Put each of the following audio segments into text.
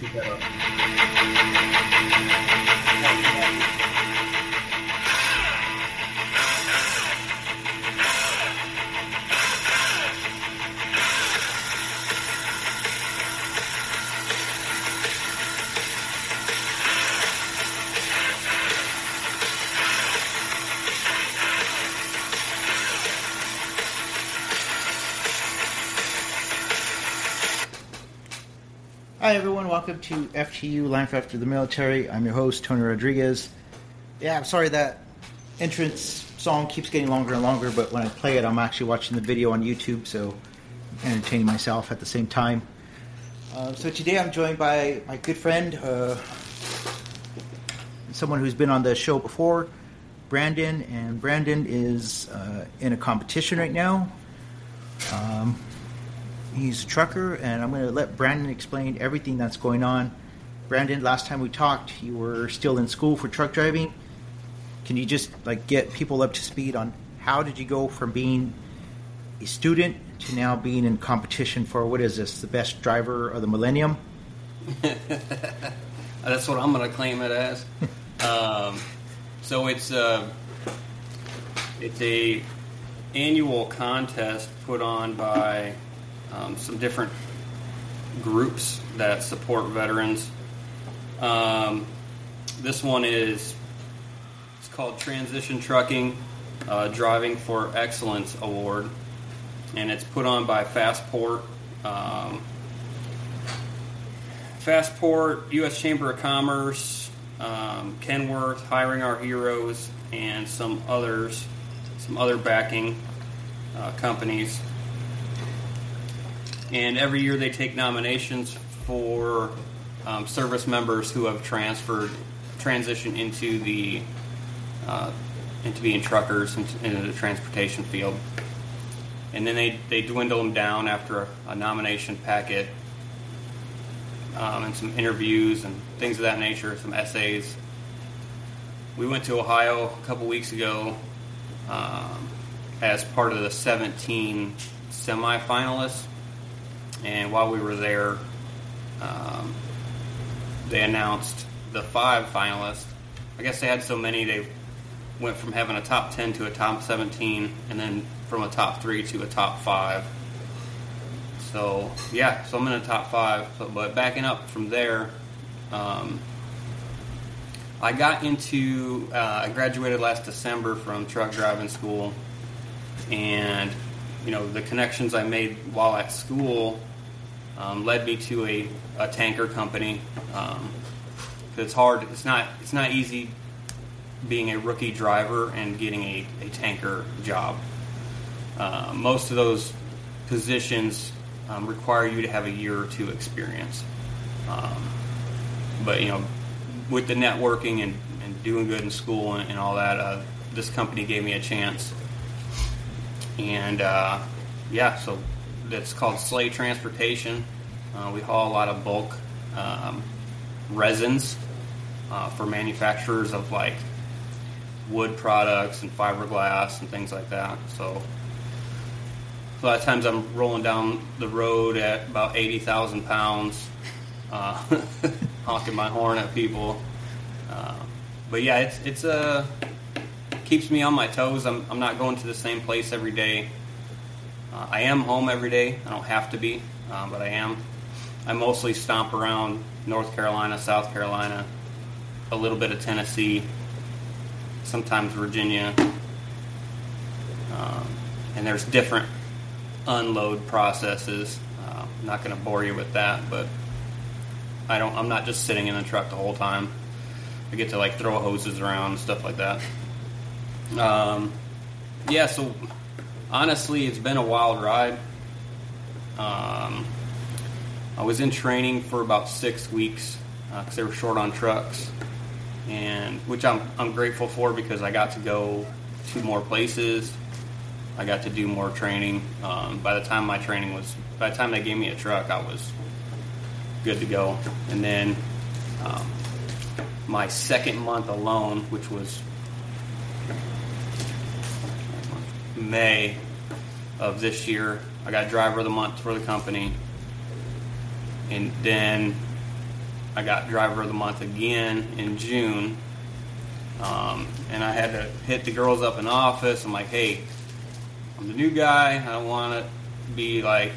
Keep that up. Hi, everyone. Welcome to FTU Life After the Military. I'm your host, Tony Rodriguez. Yeah, I'm sorry that entrance song keeps getting longer and longer, but when I play it, I'm actually watching the video on YouTube, so entertaining myself at the same time. Uh, so today I'm joined by my good friend, uh, someone who's been on the show before, Brandon, and Brandon is uh, in a competition right now. Um, He's a trucker, and I'm going to let Brandon explain everything that's going on. Brandon, last time we talked, you were still in school for truck driving. Can you just like get people up to speed on how did you go from being a student to now being in competition for what is this, the best driver of the millennium? That's what I'm going to claim it as. um, so it's uh, it's a annual contest put on by um, some different groups that support veterans. Um, this one is it's called Transition Trucking uh, Driving for Excellence Award, and it's put on by Fastport. Um, Fastport, U.S. Chamber of Commerce, um, Kenworth, Hiring Our Heroes, and some others, some other backing uh, companies. And every year they take nominations for um, service members who have transferred, transitioned into the uh, into being truckers into, into the transportation field. And then they, they dwindle them down after a, a nomination packet um, and some interviews and things of that nature, some essays. We went to Ohio a couple weeks ago um, as part of the 17 semifinalists, and while we were there, um, they announced the five finalists. I guess they had so many they went from having a top 10 to a top 17, and then from a top three to a top five. So yeah, so I'm in the top five. So, but backing up from there, um, I got into. Uh, I graduated last December from truck driving school, and you know the connections I made while at school um, led me to a, a tanker company. Um, it's hard. It's not. It's not easy being a rookie driver and getting a, a tanker job. Uh, most of those positions um, require you to have a year or two experience. Um, but you know, with the networking and, and doing good in school and, and all that, uh, this company gave me a chance. And uh, yeah, so that's called Sleigh Transportation. Uh, we haul a lot of bulk um, resins uh, for manufacturers of like wood products and fiberglass and things like that. So a lot of times I'm rolling down the road at about 80,000 pounds, uh, honking my horn at people. Uh, but yeah, it's it's a keeps me on my toes. I'm, I'm not going to the same place every day. Uh, I am home every day. I don't have to be, uh, but I am. I mostly stomp around North Carolina, South Carolina, a little bit of Tennessee, sometimes Virginia. Um, and there's different unload processes. Uh, I'm not going to bore you with that, but I don't. I'm not just sitting in the truck the whole time. I get to like throw hoses around and stuff like that. Um, yeah, so honestly, it's been a wild ride. Um, I was in training for about six weeks because uh, they were short on trucks, and which I'm I'm grateful for because I got to go to more places. I got to do more training. Um, by the time my training was, by the time they gave me a truck, I was good to go. And then um, my second month alone, which was May of this year. I got driver of the month for the company. And then I got driver of the month again in June. Um, and I had to hit the girls up in the office. I'm like, hey, I'm the new guy. I don't want to be like,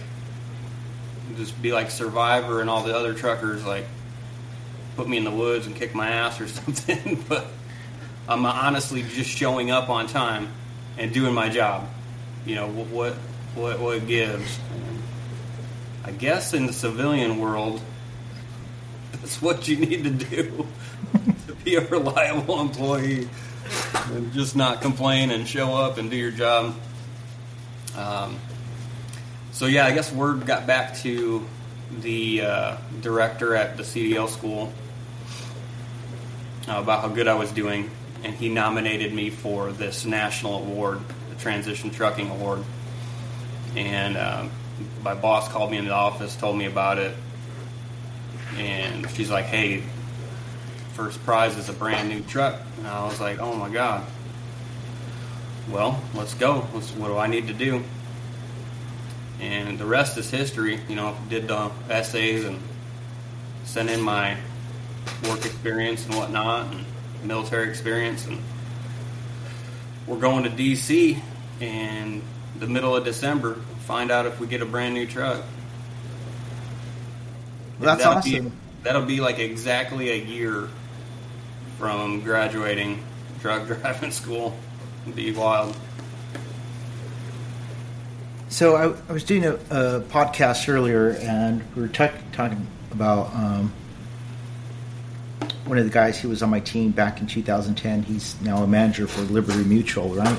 just be like Survivor and all the other truckers, like, put me in the woods and kick my ass or something. but I'm honestly just showing up on time and doing my job. You know, what, what, what, what gives. I guess in the civilian world, that's what you need to do to be a reliable employee and just not complain and show up and do your job. Um, so yeah, I guess word got back to the uh, director at the CDL school uh, about how good I was doing, and he nominated me for this national award, the Transition Trucking Award. And um, my boss called me in the office, told me about it, and she's like, "Hey, first prize is a brand new truck." And I was like, "Oh my god." Well, let's go. Let's, what do I need to do? And the rest is history. You know, did the essays and sent in my work experience and whatnot, and military experience, and we're going to DC in the middle of December. Find out if we get a brand new truck. Well, that's that'll awesome. Be, that'll be like exactly a year from graduating truck driving school. It'd be wild. So I, I was doing a, a podcast earlier, and we were talk, talking about um, one of the guys who was on my team back in 2010. He's now a manager for Liberty Mutual, right?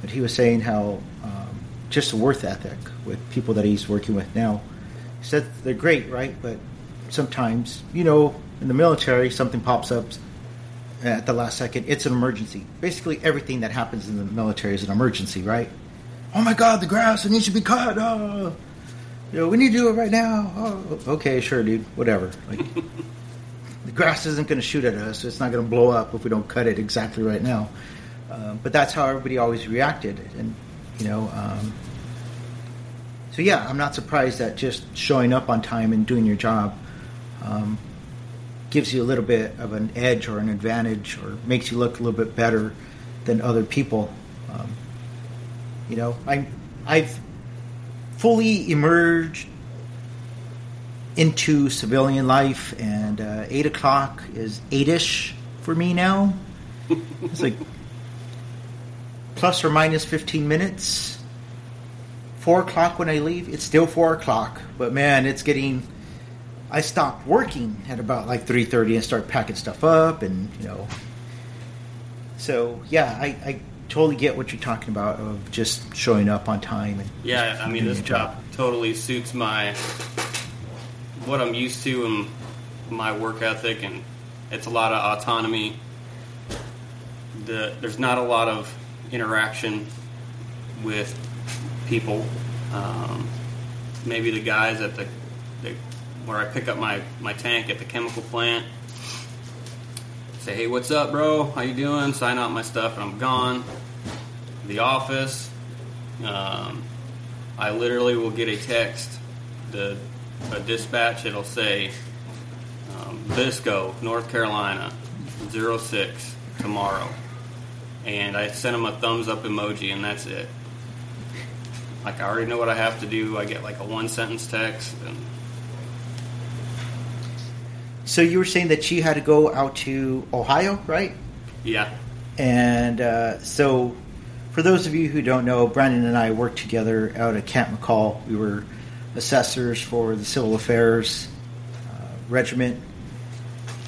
But he was saying how um, just the worth ethic with people that he's working with now. He said they're great, right? But sometimes, you know, in the military, something pops up at the last second. It's an emergency. Basically, everything that happens in the military is an emergency, right? oh my god, the grass, it needs to be cut. Oh, you know, we need to do it right now. Oh, okay, sure, dude, whatever. Like, grass isn't going to shoot at us. It's not going to blow up if we don't cut it exactly right now. Um, but that's how everybody always reacted, and you know. Um, so yeah, I'm not surprised that just showing up on time and doing your job um, gives you a little bit of an edge or an advantage, or makes you look a little bit better than other people. Um, you know, I, I've fully emerged into civilian life, and uh, eight o'clock is eight-ish for me now. it's like plus or minus fifteen minutes. Four o'clock when I leave, it's still four o'clock, but man, it's getting. I stop working at about like three thirty and start packing stuff up, and you know. So yeah, I, I totally get what you're talking about of just showing up on time and Yeah, I mean this job totally suits my what I'm used to and my work ethic, and it's a lot of autonomy. The there's not a lot of interaction with people. Um, maybe the guys at the, the where I pick up my my tank at the chemical plant say, "Hey, what's up, bro? How you doing?" Sign out my stuff, and I'm gone. The office. Um, I literally will get a text, the a dispatch. It'll say, um, "Biscoe, North Carolina, 06 tomorrow," and I send them a thumbs up emoji, and that's it. Like I already know what I have to do. I get like a one sentence text, and So you were saying that you had to go out to Ohio, right? yeah, And uh, so, for those of you who don't know, Brandon and I worked together out at Camp Mackall. We were assessors for the Civil Affairs uh, Regiment,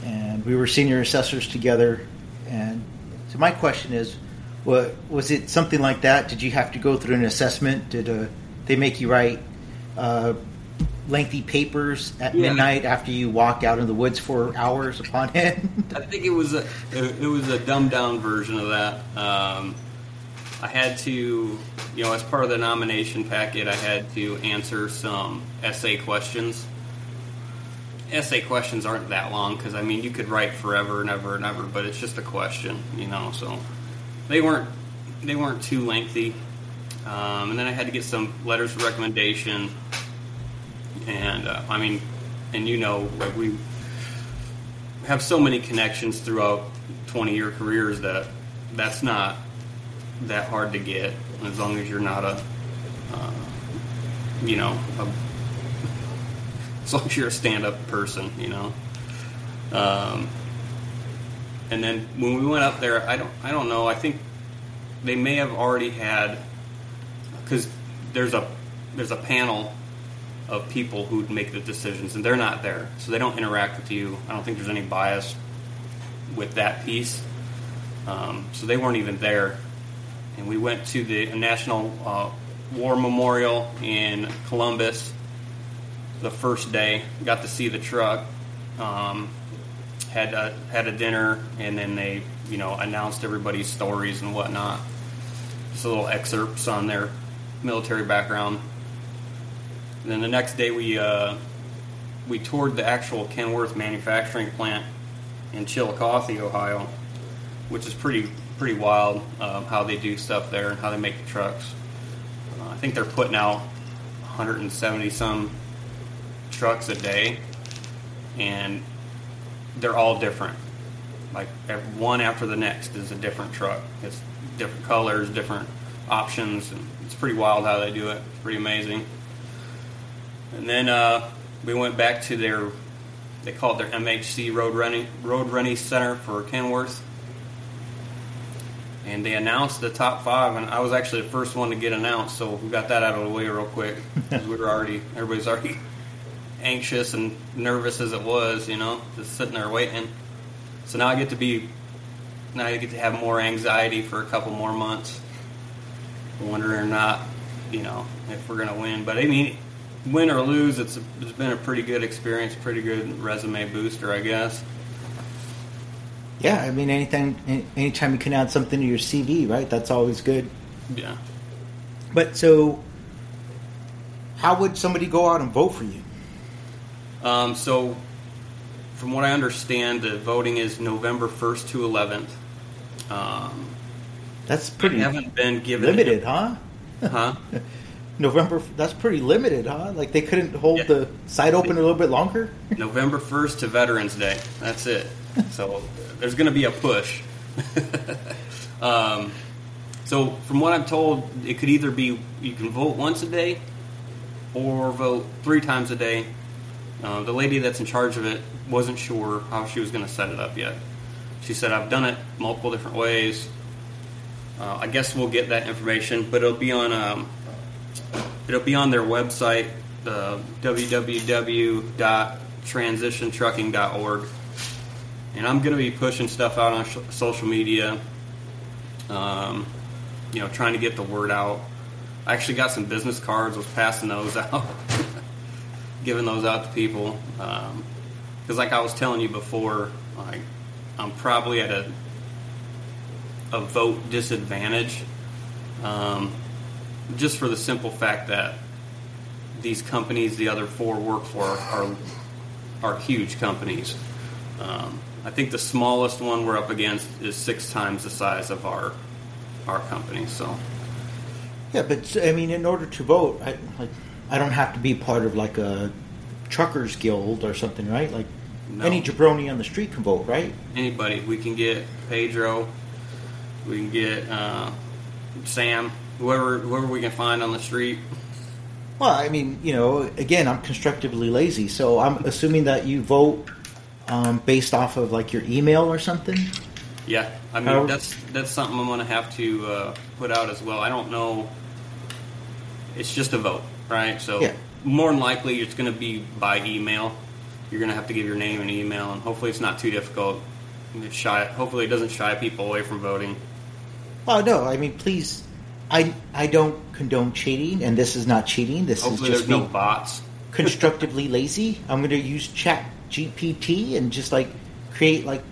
and we were senior assessors together. And so, my question is, what was it something like that? Did you have to go through an assessment? Did uh, they make you write uh, lengthy papers at Yeah. midnight after you walk out in the woods for hours upon end? I think it was a it, it was a dumbed down version of that. Um, I had to, you know, as part of the nomination packet, I had to answer some essay questions. Essay questions aren't that long because I mean you could write forever and ever and ever, but it's just a question, you know. So they weren't they weren't too lengthy. Um, and then I had to get some letters of recommendation, and uh, I mean, and you know, we have so many connections throughout 20 year careers that that's not that hard to get as long as you're not a, uh, you know, a, as long as you're a stand up person, you know. Um, and then when we went up there, I don't, I don't know. I think they may have already had because there's a there's a panel of people who make the decisions, and they're not there, so they don't interact with you. I don't think there's any bias with that piece, um, so they weren't even there. And we went to the National uh, War Memorial in Columbus the first day. Got to see the truck. Um, had a, had a dinner, and then they you know announced everybody's stories and whatnot. Just a little excerpts on their military background. And then the next day we uh, we toured the actual Kenworth manufacturing plant in Chillicothe, Ohio, which is pretty pretty wild um, how they do stuff there and how they make the trucks. Uh, I think they're putting out 170 some trucks a day, and they're all different. Like one after the next is a different truck. It's different colors, different options, and it's pretty wild how they do it. It's pretty amazing. And then uh, we went back to their, they call it their MHC Road Running Road Running Center for Kenworth, and they announced the top five, and I was actually the first one to get announced, so we got that out of the way real quick we were already everybody's already anxious and nervous as it was, you know, just sitting there waiting. So now I get to be, now I get to have more anxiety for a couple more months, wondering or not, you know, if we're gonna win. But I mean, win or lose, it's, a, it's been a pretty good experience, pretty good resume booster, I guess. Yeah, I mean, anything, anytime you can add something to your CV, right? That's always good. Yeah. But so, how would somebody go out and vote for you? Um, so, from what I understand, the voting is November 1st to 11th. Um, That's pretty. I haven't been given limited, huh? Huh? November. That's pretty limited, huh? Like they couldn't hold Yeah. the site open a little bit longer. November 1st to Veterans Day. That's it. So there's going to be a push. um, so from what I'm told, it could either be you can vote once a day or vote three times a day. Uh, the lady that's in charge of it wasn't sure how she was going to set it up yet. She said, "I've done it multiple different ways. Uh, I guess we'll get that information, but it'll be on um, it'll be on their website, uh, www.transitiontrucking.org. And I'm going to be pushing stuff out on sh- social media, um, you know, trying to get the word out. I actually got some business cards, was passing those out, giving those out to people. Because, like I was telling you before, like I'm probably at a a vote disadvantage, um, just for the simple fact that these companies the other four work for are are huge companies. Um, I think the smallest one we're up against is six times the size of our our company. So Yeah, but I mean, in order to vote, I like I don't have to be part of like a truckers guild or something, right? Like No. any jabroni on the street can vote, right? anybody, we can get Pedro, we can get uh, Sam, whoever whoever we can find on the street. Well, I mean, you know, again, I'm constructively lazy, so I'm assuming that you vote um, based off of like your email or something. Yeah, I mean How- that's that's something I'm going to have to uh, put out as well. I don't know. It's just a vote, right? So Yeah. more than likely, it's going to be by email. You're going to have to give your name and email, and hopefully, it's not too difficult. It's Shy. Hopefully, it doesn't shy people away from voting. Well, no, I mean, please, I I don't condone cheating, and this is not cheating. This Hopefully, is just no bots. constructively lazy. I'm going to use Chat GPT and just like create like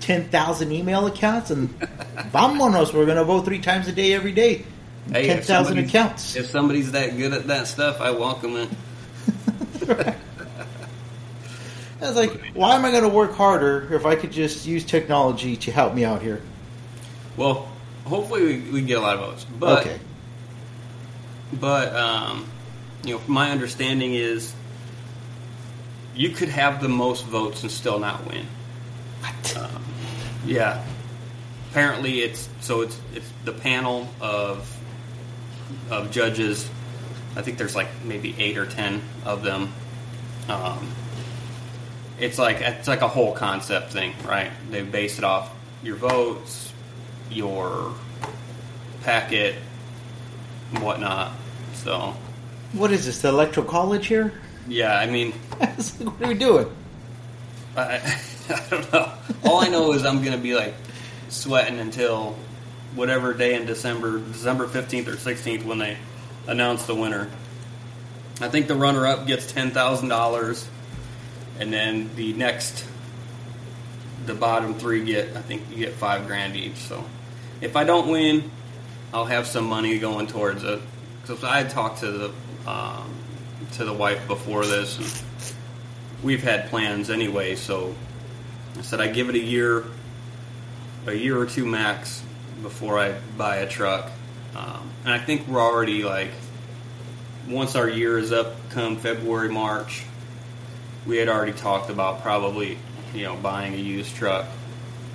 ten thousand email accounts, and vamonos. We're going to vote three times a day every day. Hey, ten if thousand somebody's- accounts. If somebody's that good at that stuff, I welcome it. I was like, why am I going to work harder if I could just use technology to help me out here? Well, hopefully, we, we get a lot of votes. But okay. But um, you know, my understanding is you could have the most votes and still not win. What? Yeah. Apparently, it's so it's it's the panel of of judges. I think there's like maybe eight or ten of them. Um, it's like it's like a whole concept thing, right? They base it off your votes, your packet, and whatnot. So What is this? The electoral college here? Yeah, I mean, what are we doing? I, I don't know. All I know is I'm gonna be like sweating until whatever day in December, December 15th or 16th, when they announce the winner. I think the runner-up gets ten thousand dollars, and then the next, the bottom three get I think you get five grand each. So if I don't win, I'll have some money going towards it. Because I had talked to the um, to the wife before this. And, we've had plans anyway, so I said I give it a year, a year or two max before I buy a truck. Um, and I think we're already like, once our year is up, come February, March, we had already talked about probably, you know, buying a used truck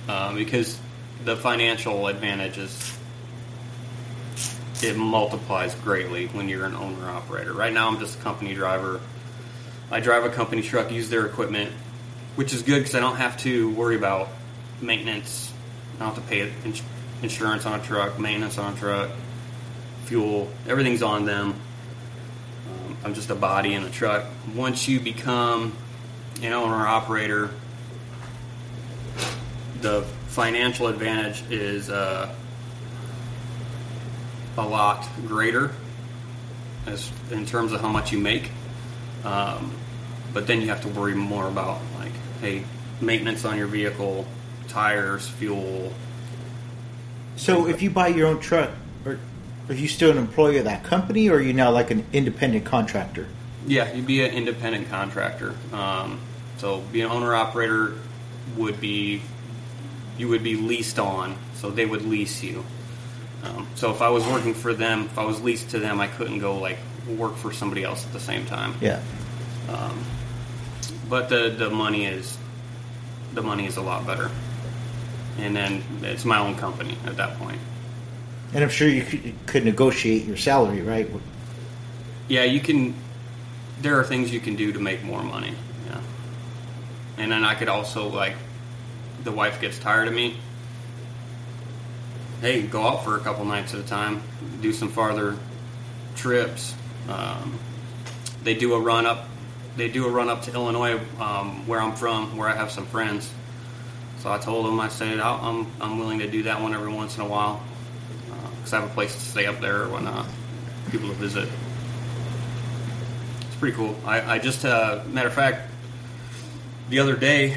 um, because the financial advantage is it multiplies greatly when you're an owner operator. Right now, I'm just a company driver. I drive a company truck, use their equipment, which is good because I don't have to worry about maintenance. I don't have to pay insurance on a truck, maintenance on a truck, fuel. Everything's on them. Um, I'm just a body in a truck. Once you become an owner operator, the financial advantage is uh, a lot greater as in terms of how much you make. Um, but then you have to worry more about like, hey, maintenance on your vehicle, tires, fuel. So if you buy your own truck, are, are you still an employee of that company, or are you now like an independent contractor? Yeah, you'd be an independent contractor. Um, so be an owner operator would be you would be leased on, so they would lease you. Um, so if I was working for them, if I was leased to them, I couldn't go like work for somebody else at the same time. Yeah. But the the money is the money is a lot better, and then it's my own company at that point. And I'm sure you could, could negotiate your salary, right? Yeah, you can. There are things you can do to make more money. Yeah, and then I could also like, the wife gets tired of me. Hey, go out for a couple nights at a time, do some farther trips. Um, they do a run up. They do a run up to Illinois, um, where I'm from, where I have some friends. So I told them, I said, I'm I'm willing to do that one every once in a while, because I have a place to stay up there or whatnot, people to visit. It's pretty cool. I, I just, uh, matter of fact, the other day,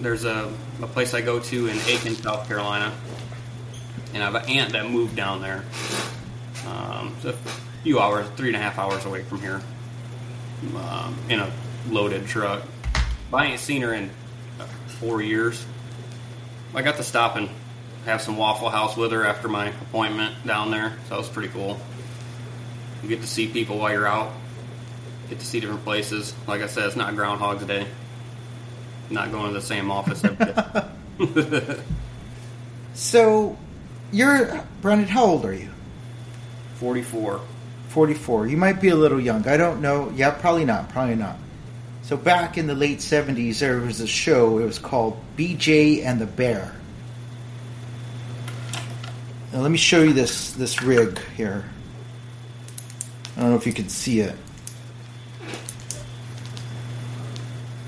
there's a, a place I go to in Aiken, South Carolina, and I have an aunt that moved down there. Um, a few hours, three and a half hours away from here, um, in a loaded truck. But I ain't seen her in four years. I got to stop and have some Waffle House with her after my appointment down there, so that was pretty cool. You get to see people while you're out. Get to see different places. Like I said, it's not Groundhog's Day. Not going to the same office every day. So, you're Brandon. How old are you? 44. 44. You might be a little young. I don't know. Yeah, probably not. Probably not. So back in the late 70s, there was a show. It was called BJ and the Bear. Now let me show you this this rig here. I don't know if you can see it.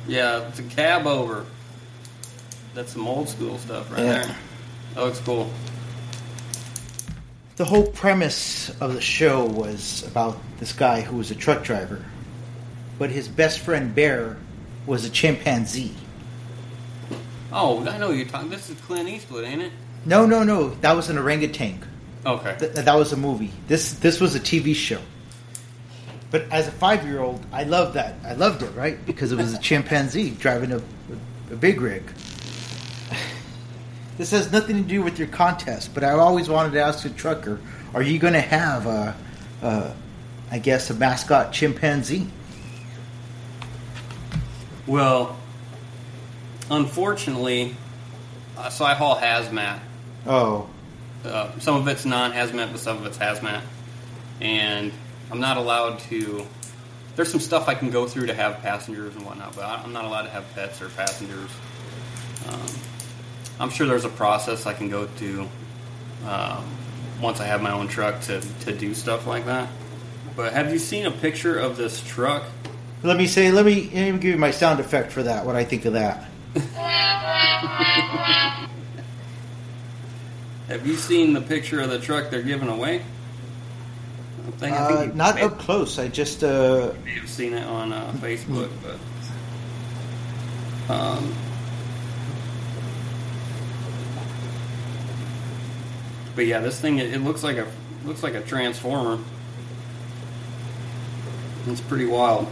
Yeah, it's a cab over. That's some old school stuff right Yeah. there. That looks cool. The whole premise of the show was about this guy who was a truck driver, but his best friend Bear was a chimpanzee. Oh, I know you're talking. This is Clint Eastwood, ain't it? No, no, no. That was an orangutan. Okay. Th- that was a movie. This this was a TV show. But as a five year old, I loved that. I loved it, right? Because it was a chimpanzee driving a, a big rig. This has nothing to do with your contest, but I always wanted to ask a trucker: Are you going to have a, a, I guess, a mascot chimpanzee? Well, unfortunately, Uh, so I haul hazmat. Oh, Uh, some of it's non-hazmat, but some of it's hazmat. And I'm not allowed to. There's some stuff I can go through to have passengers and whatnot, but I'm not allowed to have pets or passengers. Um, I'm sure there's a process I can go to um, once I have my own truck to, to do stuff like that. But have you seen a picture of this truck? let me say. Let me, let me give you my sound effect for that. What I think of that. Have you seen the picture of the truck they're giving away? I think, I think Uh, not may, up close. I just uh, may have seen it on uh, Facebook, but um, but yeah, this thing it, it looks like a looks like a transformer. It's pretty wild.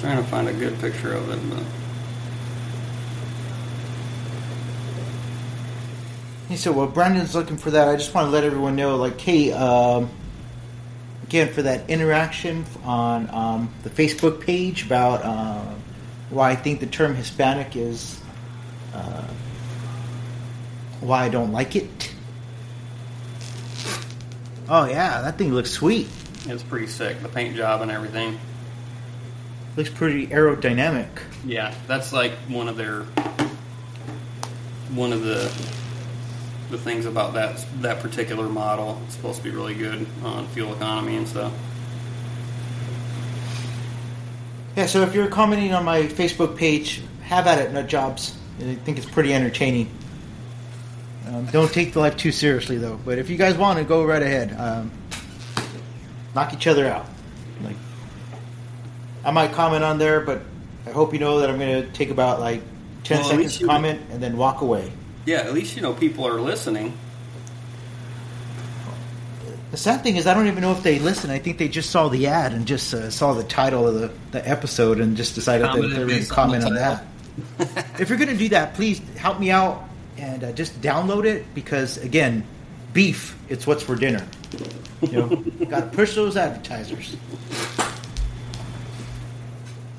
Trying to find a good picture of it, but. He said, "Well, Brandon's looking for that. I just want to let everyone know, like, hey, um, again, for that interaction on um, the Facebook page about uh, why I think the term Hispanic is uh, why I don't like it. Oh yeah, that thing looks sweet. It's pretty sick. The paint job and everything. Looks pretty aerodynamic. Yeah, that's like one of their one of the the things about that that particular model. It's supposed to be really good on fuel economy and stuff. Yeah, so if you're commenting on my Facebook page, have at it, nut jobs. I think it's pretty entertaining. Um, don't take the life too seriously, though. But if you guys want to, go right ahead. Um, knock each other out. Like, I might comment on there, but I hope you know that I'm going to take about like ten Well, seconds to comment and then walk away. Yeah, at least you know people are listening. The sad thing is, I don't even know if they listen. I think they just saw the ad and just uh, saw the title of the, the episode and just decided that they were going to based on comment on that. Title. if you're going to do that, please help me out and uh, just download it because, again, beef, it's what's for dinner. You know, got to push those advertisers.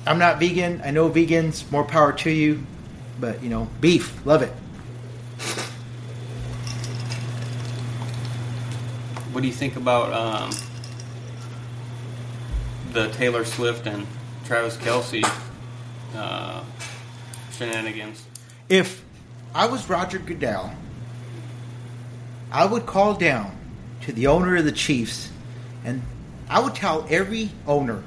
I'm not vegan. I know vegans, more power to you. But, you know, beef, love it. What do you think about um, the Taylor Swift and Travis Kelce uh, shenanigans? If I was Roger Goodell, I would call down to the owner of the Chiefs and I would tell every owner,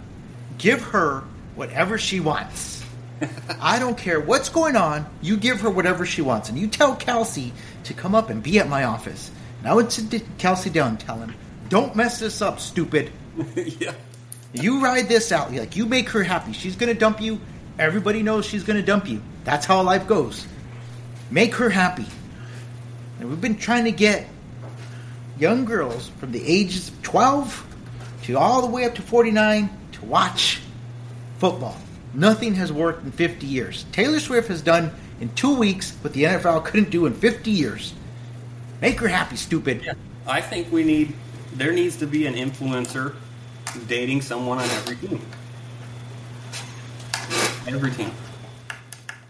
give her whatever she wants. I don't care what's going on, you give her whatever she wants. And you tell Kelce to come up and be at my office. And I would sit Kelce down and tell him, don't mess this up, stupid. yeah. You ride this out. Like you make her happy. She's gonna dump you. Everybody knows she's gonna dump you. That's how life goes. Make her happy. And we've been trying to get young girls from the ages of 12 to all the way up to 49 to watch football. Nothing has worked in 50 years. Taylor Swift has done in two weeks what the NFL couldn't do in 50 years. Make her happy, stupid. Yeah. I think we need there needs to be an influencer dating someone on every team. Every team.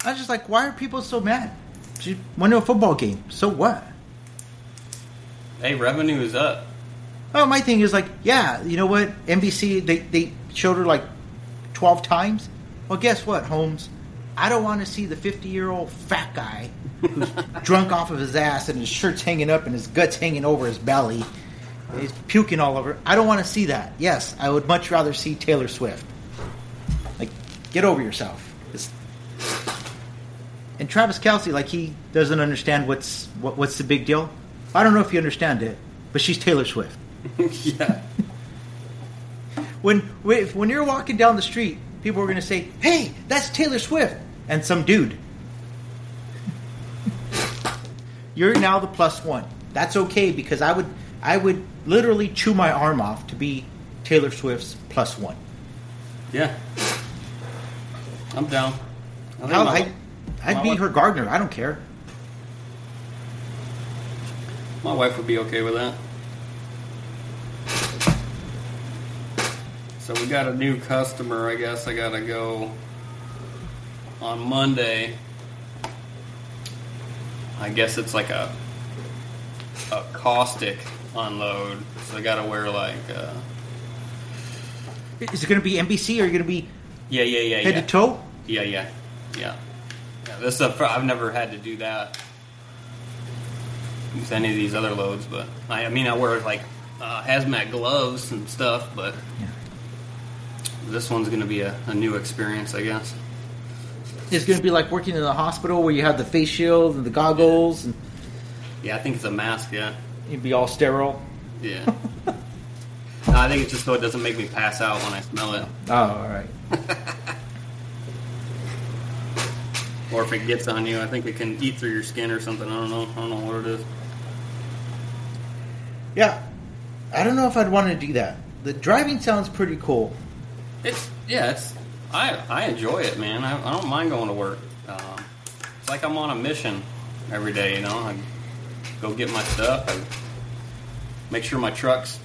I was just like, why are people so mad? She went to a football game. So what? Hey, revenue is up. Oh, my thing is like, yeah, you know what? NBC they they showed her like twelve times. Well, guess what, Holmes? I don't want to see the fifty-year-old fat guy who's drunk off of his ass and his shirt's hanging up and his guts hanging over his belly. He's puking all over. I don't want to see that. Yes, I would much rather see Taylor Swift. Get over yourself. And Travis Kelce, like he doesn't understand what's what, what's the big deal. I don't know if you understand it, but she's Taylor Swift. yeah. When when you're walking down the street, people are going to say, "Hey, that's Taylor Swift," and some dude. You're now the plus one. That's okay because I would I would literally chew my arm off to be Taylor Swift's plus one. Yeah. I'm down. I Hell, my- I, I'd my be wife- her gardener. I don't care. My wife would be okay with that. So we got a new customer. I guess I gotta go on Monday, I guess it's like a a caustic unload, so I got to wear like uh, Is it going to be NBC or are you going to be yeah yeah yeah head yeah to toe? yeah yeah yeah yeah. This stuff I've never had to do that with any of these other loads, but I, I mean I wear like uh, hazmat gloves and stuff, but Yeah. this one's going to be a, a new experience, I guess. It's going to be like working in the hospital where you have the face shield and the goggles and Yeah, I think it's a mask. Yeah. you'd be all sterile. Yeah. no, I think it's just so it doesn't make me pass out when I smell it, Oh, all right. or if it gets on you, I think it can eat through your skin or something. I don't know. I don't know what it is. Yeah. I don't know if I'd want to do that. The driving sounds pretty cool. It's yeah. It's I I enjoy it, man. I, I don't mind going to work. Um, it's like I'm on a mission every day. You know, I go get my stuff. I make sure my truck's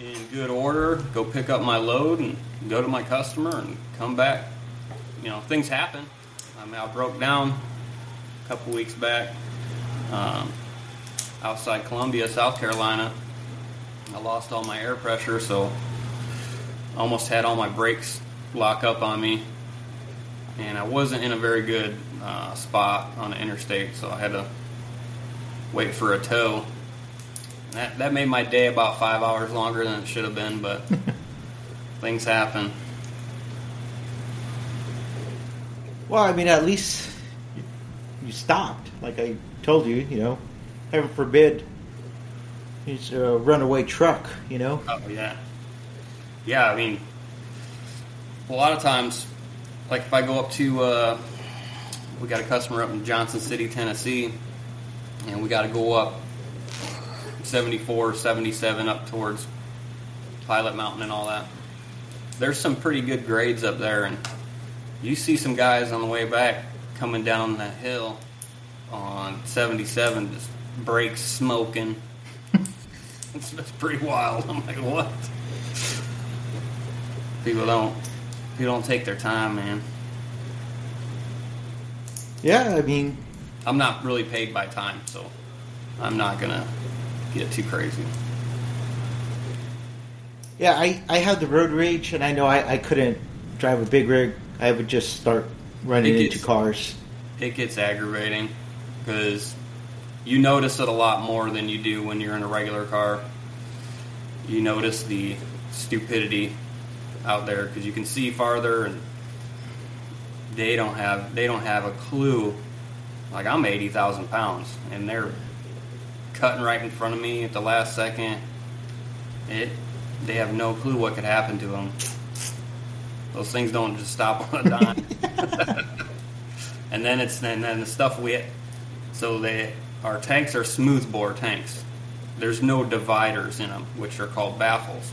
in good order. Go pick up my load and go to my customer and come back. You know, things happen. I mean, I broke down a couple weeks back um, outside Columbia, South Carolina. I lost all my air pressure, so almost had all my brakes lock up on me, and I wasn't in a very good uh, spot on the interstate, so I had to wait for a tow. That that made my day about five hours longer than it should have been, but things happen. Well, I mean, at least you, you stopped. Like I told you, you know, heaven forbid, it's a runaway truck, you know? Oh yeah, yeah. I mean, a lot of times, like if I go up to, uh, we got a customer up in Johnson City, Tennessee, and we got to go up 74, 77 up towards Pilot Mountain and all that. There's some pretty good grades up there, and you see some guys on the way back coming down that hill on 77, just brakes smoking. it's, it's pretty wild. I'm like, what? People don't, people don't take their time, man. Yeah, I mean, I'm not really paid by time, so I'm not gonna get too crazy. yeah, I, I have the road rage, and I know I, I couldn't drive a big rig. I would just start running It into gets- cars. It gets aggravating because you notice it a lot more than you do when you're in a regular car. You notice the stupidity out there because you can see farther, and they don't have they don't have a clue. Like I'm eighty thousand pounds, and they're cutting right in front of me at the last second. It they have no clue what could happen to them. Those things don't just stop on a dime. and then it's and then the stuff we so they our tanks are smooth bore tanks. There's no dividers in them, which are called baffles.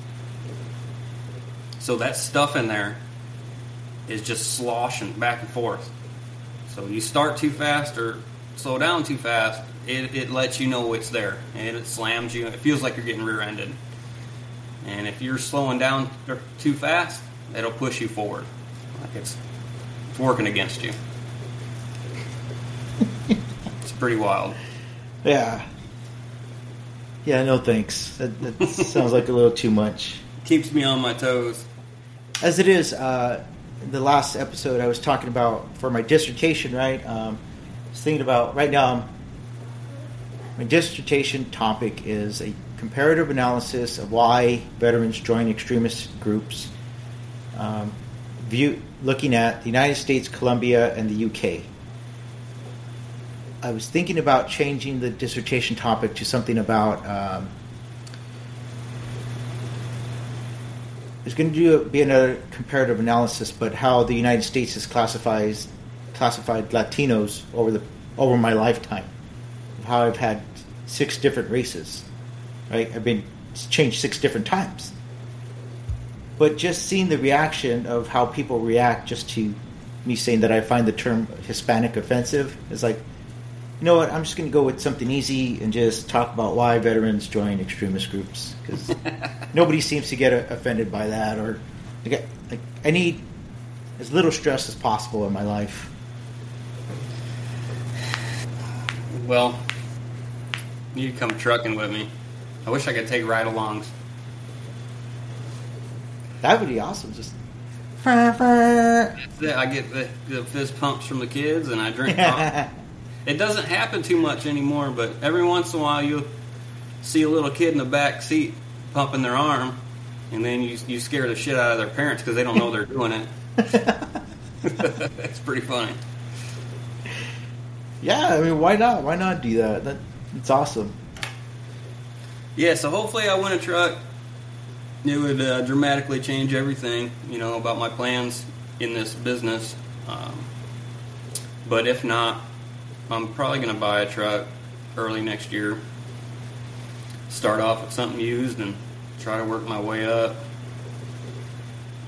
So that stuff in there is just sloshing back and forth. So you start too fast or slow down too fast, it, it lets you know it's there and it slams you. It feels like you're getting rear-ended. And if you're slowing down too fast, it'll push you forward. Like it's it's working against you. it's pretty wild. Yeah. Yeah, no thanks. That, that sounds like a little too much. Keeps me on my toes. As it is, uh, the last episode I was talking about for my dissertation, right? Um, I was thinking about right now. um, My dissertation topic is a comparative analysis of why veterans join extremist groups. Um, view looking at the United States, Colombia, and the UK. I was thinking about changing the dissertation topic to something about. Um, it's going to do be another comparative analysis, but how the United States has classified classified Latinos over the over my lifetime. How I've had six different races, right? I've been changed six different times. But just seeing the reaction of how people react just to me saying that I find the term Hispanic offensive is like, you know what? I'm just going to go with something easy and just talk about why veterans join extremist groups because nobody seems to get uh, offended by that. Or I- like I need as little stress as possible in my life. Well, you come trucking with me. I wish I could take ride-alongs. That would be awesome. Just That's it. I get the, the fist pumps from the kids, and I drink coffee. It doesn't happen too much anymore, but every once in a while you see a little kid in the back seat pumping their arm, and then you you scare the shit out of their parents because they don't know they're doing it. it's pretty funny. yeah, I mean, why not? Why not do that? That it's awesome. Yeah, so hopefully I win a truck. It would uh, dramatically change everything, you know, about my plans in this business. Um, but if not, I'm probably going to buy a truck early next year. Start off with something used and try to work my way up.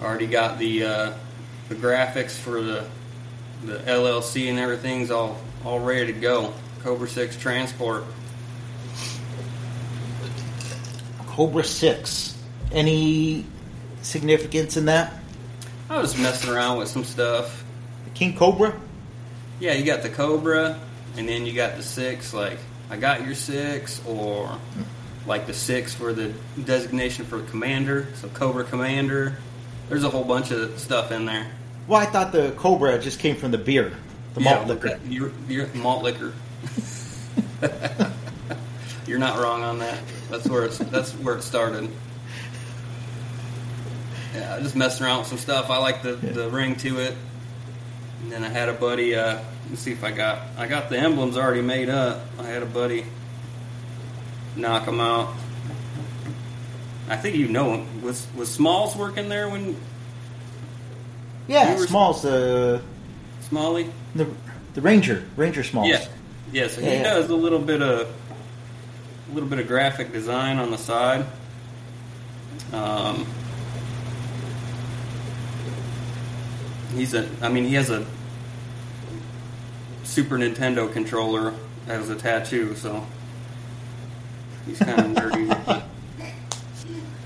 Already got the uh, the graphics for the the LLC and everything's all all ready to go. Cobra Six transport. Cobra Six. Any significance in that? I was messing around with some stuff. King Cobra. Yeah, you got the Cobra, and then you got the six. Like I got your six, or like the six for the designation for commander. So Cobra Commander. There's a whole bunch of stuff in there. Well, I thought the Cobra just came from the beer, the malt Yeah, liquor. You're, you're malt liquor. you're not wrong on that. That's where it's that's where it started. Yeah, I just messing around with some stuff. I like the, the ring to it. And then I had a buddy. Uh, let's see if I got I got the emblems already made up. I had a buddy knock them out. I think you know him. Was was Smalls working there when Yeah, Smalls, the Smalley? the the Ranger, Ranger Smalls. Yeah, yeah. So he yeah. does a little bit of a little bit of graphic design on the side. Um, he's a. I mean, he has a Super Nintendo controller as a tattoo, so he's kind of nerdy with the,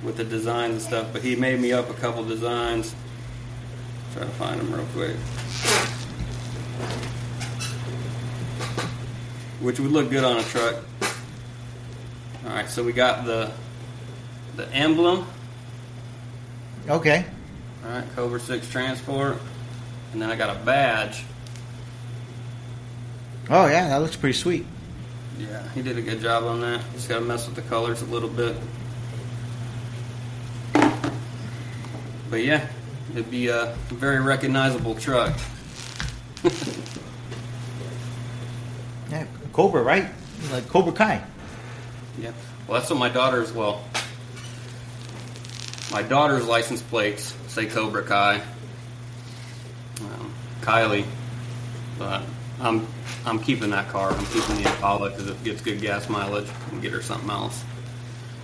with the designs and stuff. But he made me up a couple designs. Try to find them real quick. which would look good on a truck. All right, so we got the the emblem. Okay. All right, Cobra Six Transport, and then I got a badge. Oh yeah, that looks pretty sweet. Yeah, he did a good job on that. Just got to mess with the colors a little bit. But yeah, it'd be a very recognizable truck. Yeah, Cobra, right? Like Cobra Kai. Yeah. Well, that's what my daughter's. Well, my daughter's license plates say Cobra Kai. Um, Kylie, but I'm I'm keeping that car. I'm keeping the Impala because it gets good gas mileage. and get her something else.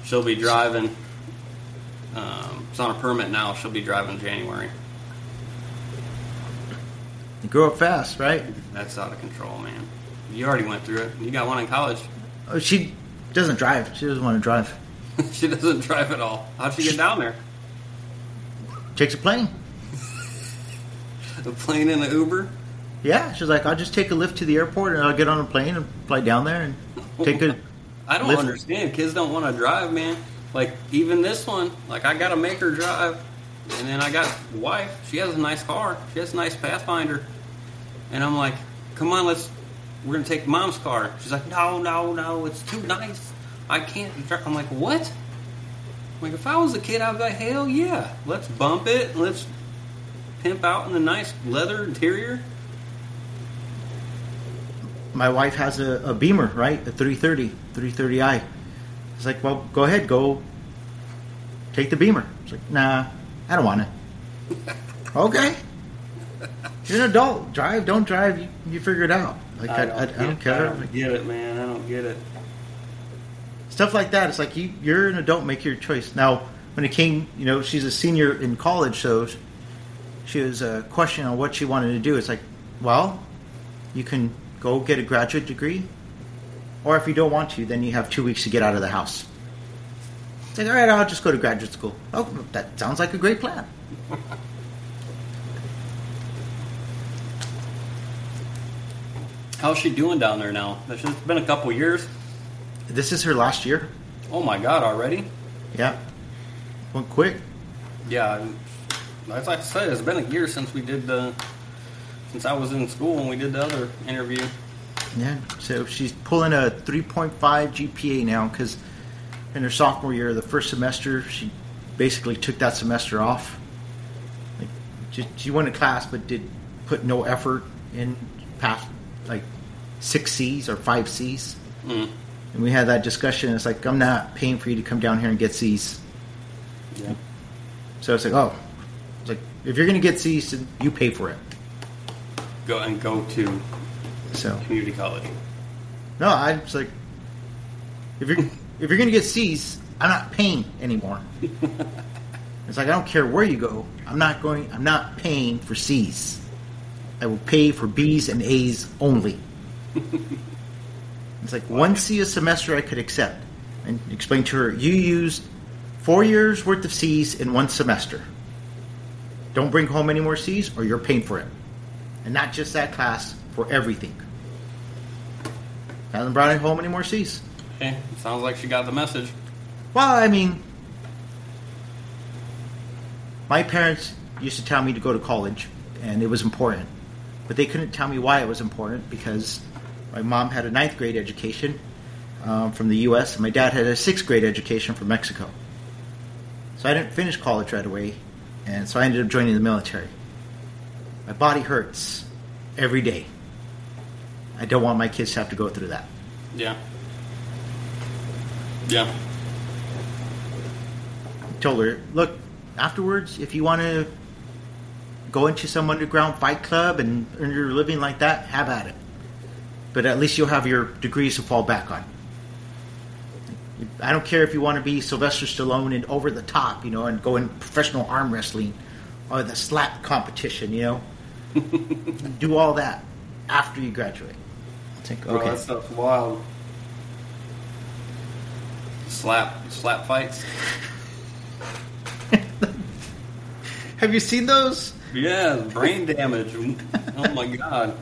She'll be driving. Um, it's on a permit now. She'll be driving January. You grow up fast, right? That's out of control, man. You already went through it. You got one in college. Oh, she doesn't drive. She doesn't want to drive. she doesn't drive at all. How'd she get down there? Takes a plane. A plane and an Uber? Yeah, she's like, I'll just take a lift to the airport and I'll get on a plane and fly down there and take a. I don't Lift- understand. Kids don't want to drive, man. Like even this one, like I got to make her drive, and then I got wife. She has a nice car. She has a nice Pathfinder, and I'm like, come on, let's. We're gonna take mom's car. She's like, no, no, no, it's too nice. I can't. I'm like, what? Like if I was a kid, I'd be like, hell yeah, let's bump it. Let's pimp out in the nice leather interior. My wife has a, a Beamer, right? A 330, 330i. It's like, well, go ahead, go take the Beamer. It's like, nah, I don't want to. okay. You're an adult. Drive, don't drive. You, you figure it out. Like I, I, I, don't care. I don't get it, man. I don't get it stuff like that. It's like you, you're an adult, make your choice. Now, when it came, you know, she's a senior in college, so she was uh, a question on what she wanted to do. It's like, well, you can go get a graduate degree, or if you don't want to, then you have two weeks to get out of the house. It's like, all right, I'll just go to graduate school. Oh, that sounds like a great plan. How's she doing down there now? It's been a couple years. This is her last year. Oh my god, already? Yeah, went quick. Yeah, as I said, it's been a year since we did the since I was in school and we did the other interview. Yeah, so she's pulling a 3.5 GPA now because in her sophomore year, the first semester, she basically took that semester off. Like, she, she went to class but did put no effort in past like six C's or five C's. Mm. And we had that discussion. It's like I'm not paying for you to come down here and get C's. Yeah. So it's like, oh, it's like if you're gonna get C's, you pay for it. Go and go to So community college. no, I was like, if you're if you're gonna get C's, I'm not paying anymore. it's like I don't care where you go. I'm not going. I'm not paying for C's. I will pay for B's and A's only. it's like one C a semester I could accept, and explain to her you used four years worth of C's in one semester. Don't bring home any more C's, or you're paying for it, and not just that class for everything. Hasn't brought home any more C's. Okay, sounds like she got the message. Well, I mean, my parents used to tell me to go to college, and it was important. But they couldn't tell me why it was important because my mom had a ninth grade education um, from the U.S., and my dad had a sixth grade education from Mexico. So I didn't finish college right away, and so I ended up joining the military. My body hurts every day. I don't want my kids to have to go through that. Yeah. Yeah. I told her, look, afterwards, if you want to go into some underground fight club and earn your living like that, have at it. But at least you'll have your degrees to fall back on. I don't care if you want to be Sylvester Stallone and over the top, you know, and go in professional arm wrestling or the slap competition, you know. Do all that after you graduate. I think, okay. that stuff's wild. Slap, slap fights. have you seen those? Yeah, brain damage. oh my god.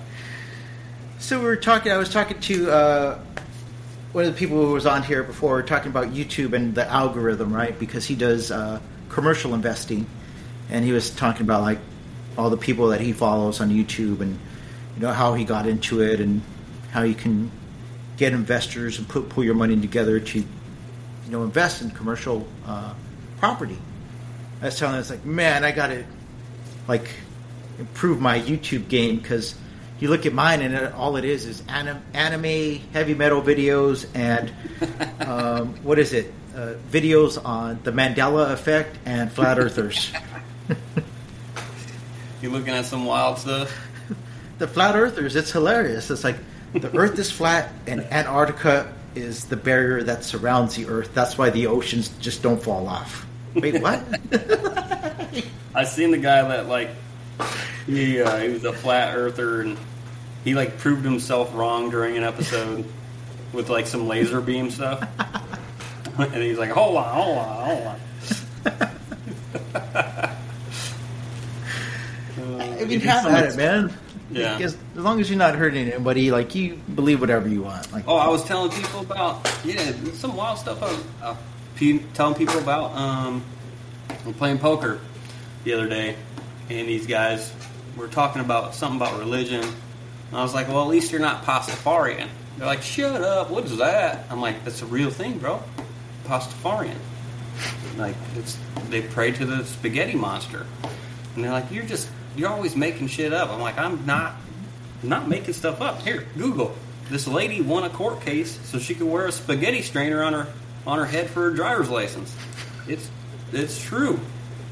So we were talking. I was talking to uh, one of the people who was on here before, talking about YouTube and the algorithm, right? Because he does uh, commercial investing, and he was talking about like all the people that he follows on YouTube, and you know how he got into it, and how you can get investors and put pull your money together to, you know, invest in commercial uh, property. I was telling him, it's like, man, I got to like improve my YouTube game because you look at mine and it, all it is is anim, anime, heavy metal videos, and um, what is it? Uh, videos on the Mandela effect and flat earthers. You looking at some wild stuff? the flat earthers, it's hilarious. It's like the Earth is flat and Antarctica is the barrier that surrounds the Earth. That's why the oceans just don't fall off. Wait, what? I seen the guy that like he uh, he was a flat earther and he like proved himself wrong during an episode with like some laser beam stuff. and he's like, hold on, hold on, hold on. I mean, have at it, man. Yeah. As, as long as you're not hurting anybody, like you believe whatever you want. Like, Oh, I was telling people about yeah, some wild stuff. I, uh, pe- telling people about um, I'm playing poker the other day, and these guys were talking about something about religion. And I was like, well, at least you're not Pastafarian. They're like, shut up. What is that? I'm like, that's a real thing, bro. Pastafarian. Like it's they pray to the spaghetti monster, and they're like, you're just you're always making shit up. I'm like, I'm not not making stuff up. Here, Google. This lady won a court case so she could wear a spaghetti strainer on her on her head for her driver's license. It's it's true.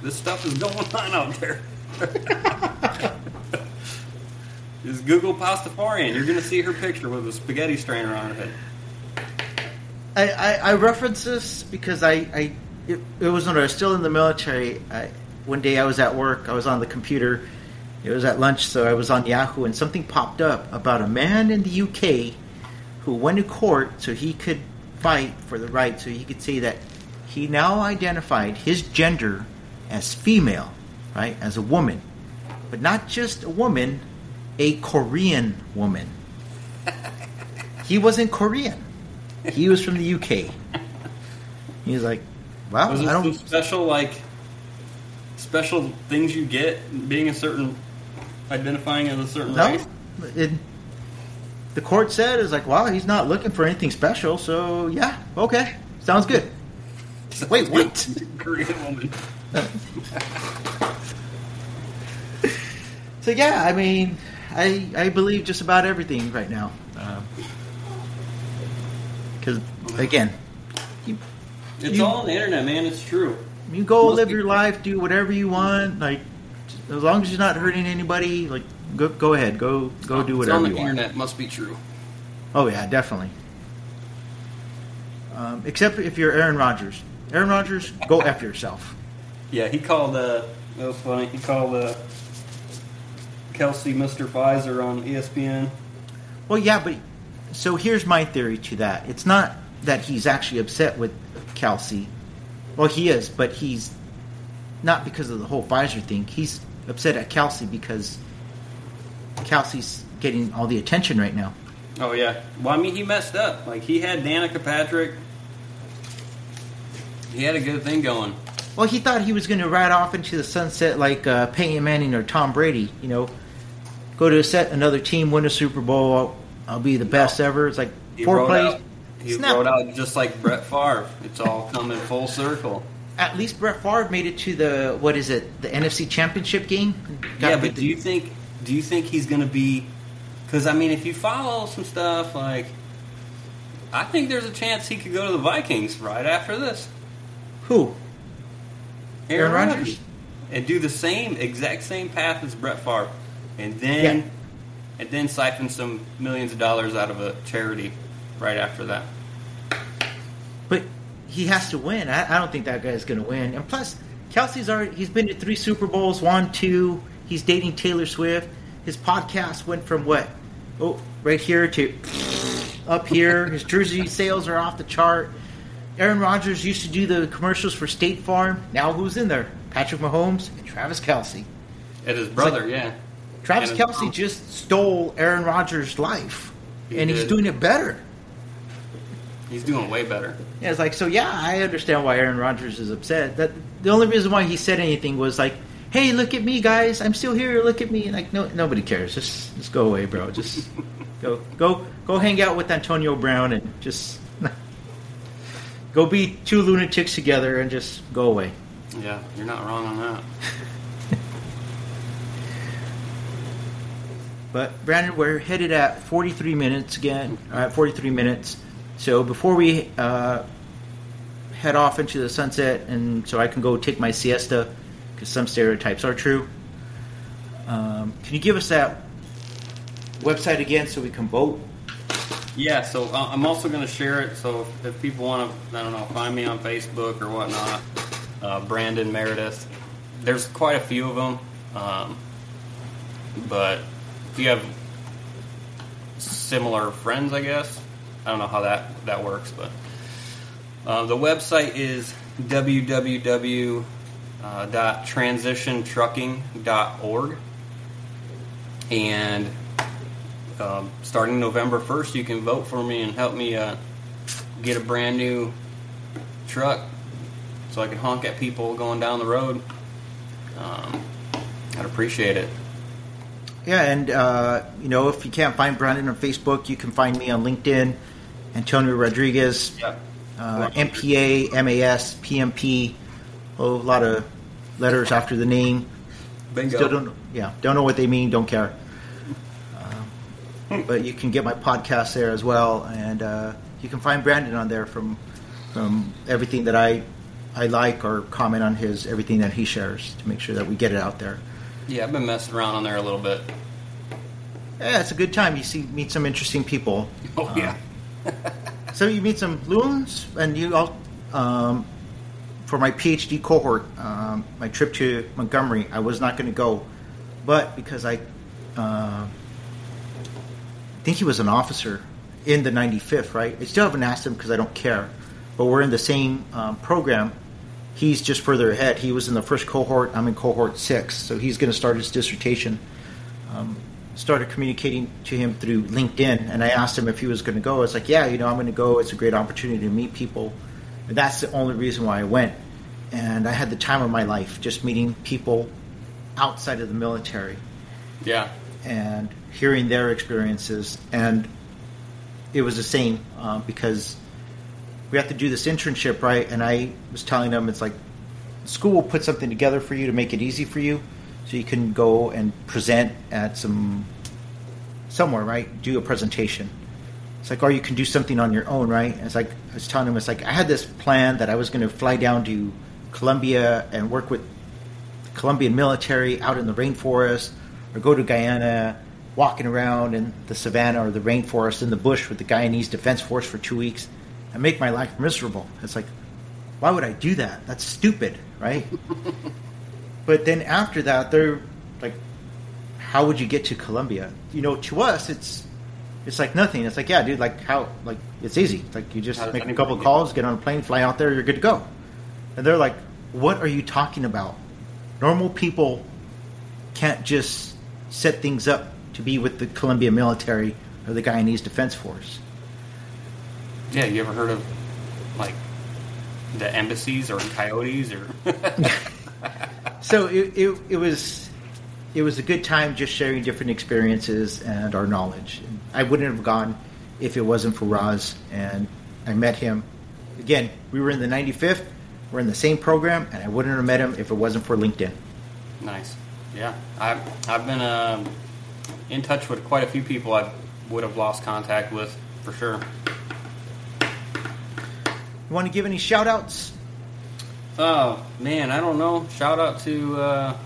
This stuff is going on out there. Just Google Pastafarian. You're gonna see her picture with a spaghetti strainer on her head. I, I, I reference this because I, I it, it was when I was still in the military. I, one day I was at work. I was on the computer. It was at lunch, so I was on Yahoo, and something popped up about a man in the UK who went to court so he could fight for the right, so he could say that he now identified his gender as female, right, as a woman, but not just a woman, a Korean woman. he wasn't Korean. He was from the UK. He was like, wow, Was I some don't." special like special things you get being a certain identifying as a certain No, race? it, the court said is like, wow, he's not looking for anything special." So yeah, okay, sounds good. Wait, what? Korean woman. So yeah, I mean, I I believe just about everything right now. Because again, you, It's You- all on the internet, man. It's true. you go Most live your life, do whatever you want. Like as long as you're not hurting anybody, like go go ahead, go go do whatever. It's on the you want. internet. Must be true. Oh yeah, definitely. Um, except if you're Aaron Rodgers. Aaron Rodgers, go f yourself. Yeah, he called. Uh, that was funny. He called uh, Kelce Mr. Pfizer on ESPN. Well, yeah, but so here's my theory to that. It's not that he's actually upset with Kelce. Well, he is, but he's not because of the whole Pfizer thing. He's upset at Kelce because Kelce's getting all the attention right now. Oh yeah. Well, I mean, he messed up. Like he had Danica Patrick. He had a good thing going. Well, he thought he was going to ride off into the sunset like uh, Peyton Manning or Tom Brady. You know, go to a set another team, win a Super Bowl. I'll, I'll be the best ever. It's like He four rode plays. Out, he Snap. rode out just like Brett Favre. It's all coming full circle. At least Brett Favre made it to the what is it? The NFC Championship game. Got yeah, but the- do you think do you think he's going to be? Because I mean, if you follow some stuff, like I think there's a chance he could go to the Vikings right after this. who? Aaron, Aaron Rodgers. Rodgers? and do the same exact same path as Brett Favre, and then Yeah. and then siphon some millions of dollars out of a charity right after that. But he has to win. I, I don't think that guy's going to win. And plus, Kelce's already he's been to three Super Bowls, won two. He's dating Taylor Swift. His podcast went from what? Oh, right here to up here. His jersey sales are off the chart. Aaron Rodgers used to do the commercials for State Farm. Now who's in there? Patrick Mahomes and Travis Kelce. And his brother, yeah. Travis And Kelce just stole Aaron Rodgers' life, He and he's doing it better. He's doing way better. Yeah, it's like so. Yeah, I understand why Aaron Rodgers is upset. That the only reason why he said anything was like, "Hey, look at me, guys! I'm still here. Look at me!" Like, no, nobody cares. Just, just go away, bro. Just go, go, go, hang out with Antonio Brown and just go be two lunatics together and just go away. Yeah, you're not wrong on that. But Brandon, we're headed at 43 minutes again. All right, 43 minutes. So before we uh, head off into the sunset, and so I can go take my siesta, because some stereotypes are true. Um, can you give us that website again so we can vote? Yeah, so uh, I'm also going to share it. So if, if people want to, I don't know, find me on Facebook or whatnot, uh, Brandon Meredith. There's quite a few of them, um, but if you have similar friends, I guess I don't know how that that works, but uh, the website is www.transitiontrucking.org, and um, starting November 1st, you can vote for me and help me uh, get a brand new truck so I can honk at people going down the road. Um, I'd appreciate it. Yeah, and uh, you know, if you can't find Brandon on Facebook, you can find me on LinkedIn. Antonio Rodriguez, Yeah. uh, MPA, MAS, PMP. Oh, a lot of letters after the name. Bingo. Still don't, yeah, don't know what they mean. Don't care. But you can get my podcast there as well, and uh, you can find Brandon on there from from everything that I I like or comment on his everything that he shares to make sure that we get it out there. Yeah, I've been messing around on there a little bit. Yeah, it's a good time. You see, meet some interesting people. Oh, yeah. So you meet some loons, and you all um, for my PhD cohort, um, my trip to Montgomery. I was not going to go, but because I uh, think he was an officer in the 95th, right? I still haven't asked him because I don't care. But we're in the same um, program. He's just further ahead. He was in the first cohort. I'm in cohort six, so he's going to start his dissertation um, started communicating to him through LinkedIn, and I asked him if he was going to go. I was like, "Yeah, you know, I'm going to go. It's a great opportunity to meet people." And that's the only reason why I went. And I had the time of my life just meeting people outside of the military Yeah. and hearing their experiences. And it was the same uh, because we have to do this internship, right? And I was telling them it's like school will put something together for you to make it easy for you, so you can go and present at some somewhere, right? Do a presentation. It's like, or you can do something on your own, right? And it's like I was telling them, it's like I had this plan that I was going to fly down to Colombia and work with the Colombian military out in the rainforest, or go to Guyana, walking around in the savannah or the rainforest in the bush with the Guyanese Defense Force for two weeks, and make my life miserable. It's like, why would I do that? That's stupid, right? but then after that, they're like, how would you get to Colombia? You know, to us, it's it's like nothing. It's like, yeah, dude, like how, like it's easy. It's like you just How make a couple calls, get on a plane, fly out there, you're good to go. And they're like, what are you talking about? Normal people can't just set things up to be with the Colombian military or the Guyanese Defense Force. Yeah. You ever heard of like the embassies or coyotes or? So it, it, it was it was a good time just sharing different experiences and our knowledge. I wouldn't have gone if it wasn't for Roz, and I met him. Again, we were in the 95th. We're in the same program, and I wouldn't have met him if it wasn't for LinkedIn. Nice. Yeah, I've I've been um, in touch with quite a few people I would have lost contact with for sure. You want to give any shout outs? Oh man, I don't know. Shout out to uh,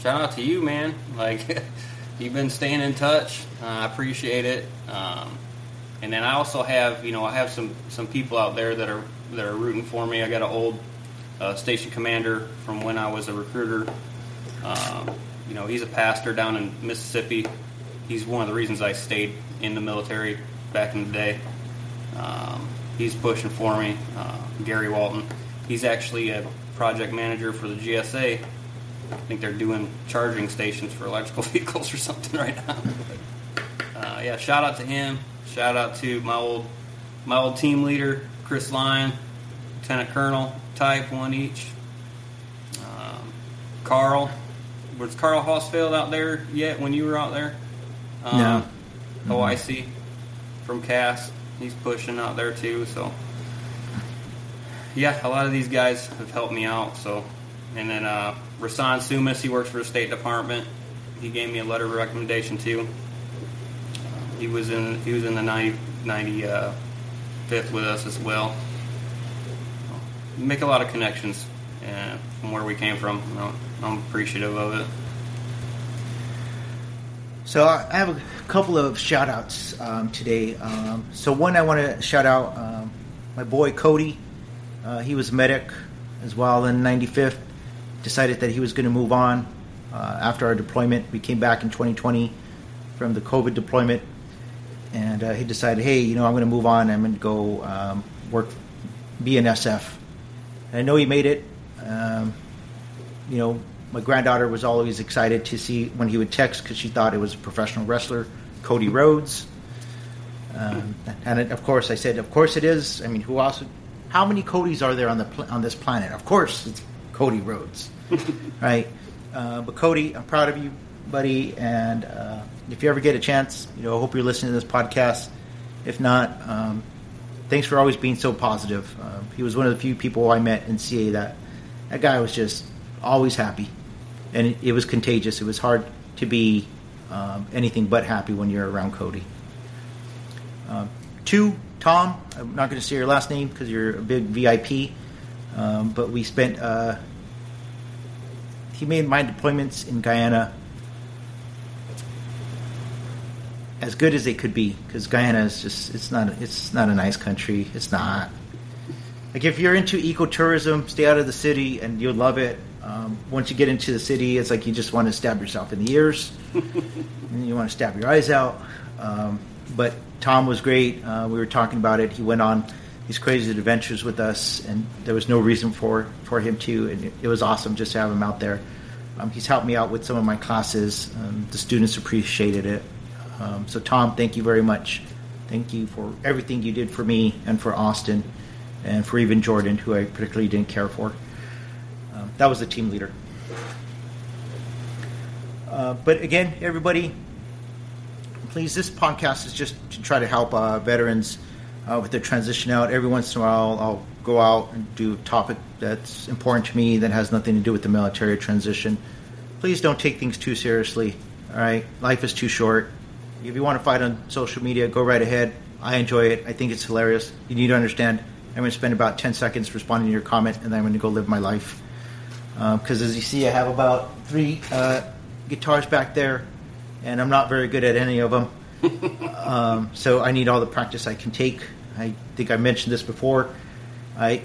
shout out to you, man. Like you've been staying in touch. Uh, I appreciate it. Um, and then I also have you know I have some some people out there that are that are rooting for me. I got an old uh, station commander from when I was a recruiter. Um, you know, he's a pastor down in Mississippi. He's one of the reasons I stayed in the military back in the day. Um, he's pushing for me. Uh, Gary Walton. He's actually a project manager for the GSA. I think they're doing charging stations for electrical vehicles or something right now. Uh, yeah, shout out to him. Shout out to my old my old team leader, Chris Lyon, Lieutenant Colonel, type one each. Um, Carl, was Carl Hosfeld out there yet when you were out there? Um, No. OIC from Cass. He's pushing out there too. So yeah, a lot of these guys have helped me out. So and then uh, Rasan Sumas, he works for the State Department. He gave me a letter of recommendation too. He was in he was in the 90, 95th with us as well. Make a lot of connections uh, from where we came from. I'm appreciative of it. So I have a couple of shout outs um, today. Um, so one I want to shout out um, my boy Cody. Uh, he was medic as well in 95th. Decided that he was going to move on uh, after our deployment. We came back in 2020 from the COVID deployment, and uh, he decided, hey, you know, I'm going to move on. I'm going to go um, work, be an SF. And I know he made it. Um, you know, my granddaughter was always excited to see when he would text because she thought it was a professional wrestler, Cody Rhodes. Um, and it, of course, I said, of course it is. I mean, who else? Would, how many Codys are there on the pl- on this planet? Of course, it's Cody Rhodes, right? Uh, but Cody, I'm proud of you, buddy. And uh, if you ever get a chance, you know, I hope you're listening to this podcast. If not, um, thanks for always being so positive. Uh, he was one of the few people I met in CA that that guy was just always happy, and it, was contagious. It was hard to be um, anything but happy when you're around Cody. Um, two, Tom. I'm not going to say your last name because you're a big VIP, um, but we spent. Uh, he made my deployments in Guyana as good as they could be because Guyana is just it's not it's not a nice country. It's not. Like if you're into ecotourism, stay out of the city and you'll love it. Um, once you get into the city, it's like you just want to stab yourself in the ears, and you want to stab your eyes out. Um, but Tom was great. Uh, we were talking about it. He went on these crazy adventures with us, and there was no reason for for him to. And it, it was awesome just to have him out there. Um, he's helped me out with some of my classes. Um, the students appreciated it. Um, so, Tom, thank you very much. Thank you for everything you did for me and for Austin and for even Jordan, who I particularly didn't care for. That was the team leader. Uh, but again, everybody, please, this podcast is just to try to help uh, veterans uh, with their transition out. Every once in a while, I'll go out and do a topic that's important to me that has nothing to do with the military transition. Please don't take things too seriously. All right, life is too short. If you want to fight on social media, go right ahead. I enjoy it. I think it's hilarious. You need to understand. I'm going to spend about 10 seconds responding to your comment, and then I'm going to go live my life. Because uh, as you see, I have about three uh, guitars back there, and I'm not very good at any of them. um, so I need all the practice I can take. I think I mentioned this before. I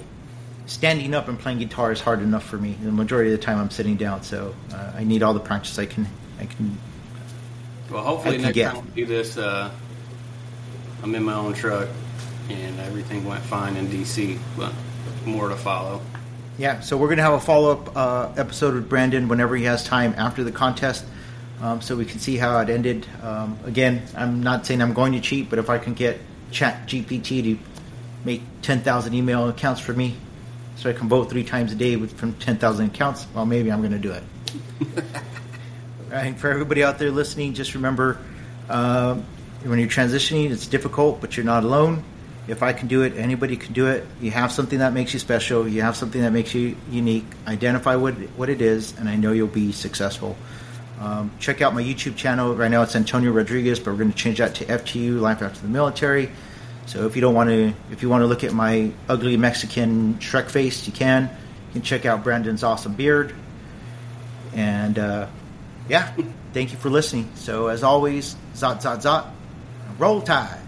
standing up and playing guitar is hard enough for me. The majority of the time, I'm sitting down, so uh, I need all the practice I can. I can. Well, hopefully can next get. time we do this, uh, I'm in my own truck and everything went fine in DC, but more to follow. Yeah, so we're going to have a follow up uh, episode with Brandon whenever he has time after the contest, um, so we can see how it ended. Um, again, I'm not saying I'm going to cheat, but if I can get Chat GPT to make 10,000 email accounts for me, so I can vote three times a day with, from 10,000 accounts, well, maybe I'm going to do it. and for everybody out there listening, just remember uh, when you're transitioning, it's difficult, but you're not alone if I can do it, anybody can do it. You have something that makes you special. You have something that makes you unique. Identify what what it is, and I know you'll be successful. Um, check out my YouTube channel. Right now it's Antonio Rodriguez, but we're going to change that to FTU Life After the Military. So if you don't want to, if you want to look at my ugly Mexican Shrek face, you can. You can check out Brandon's awesome beard. And uh, yeah, thank you for listening. So as always, zot zot zot, roll tide.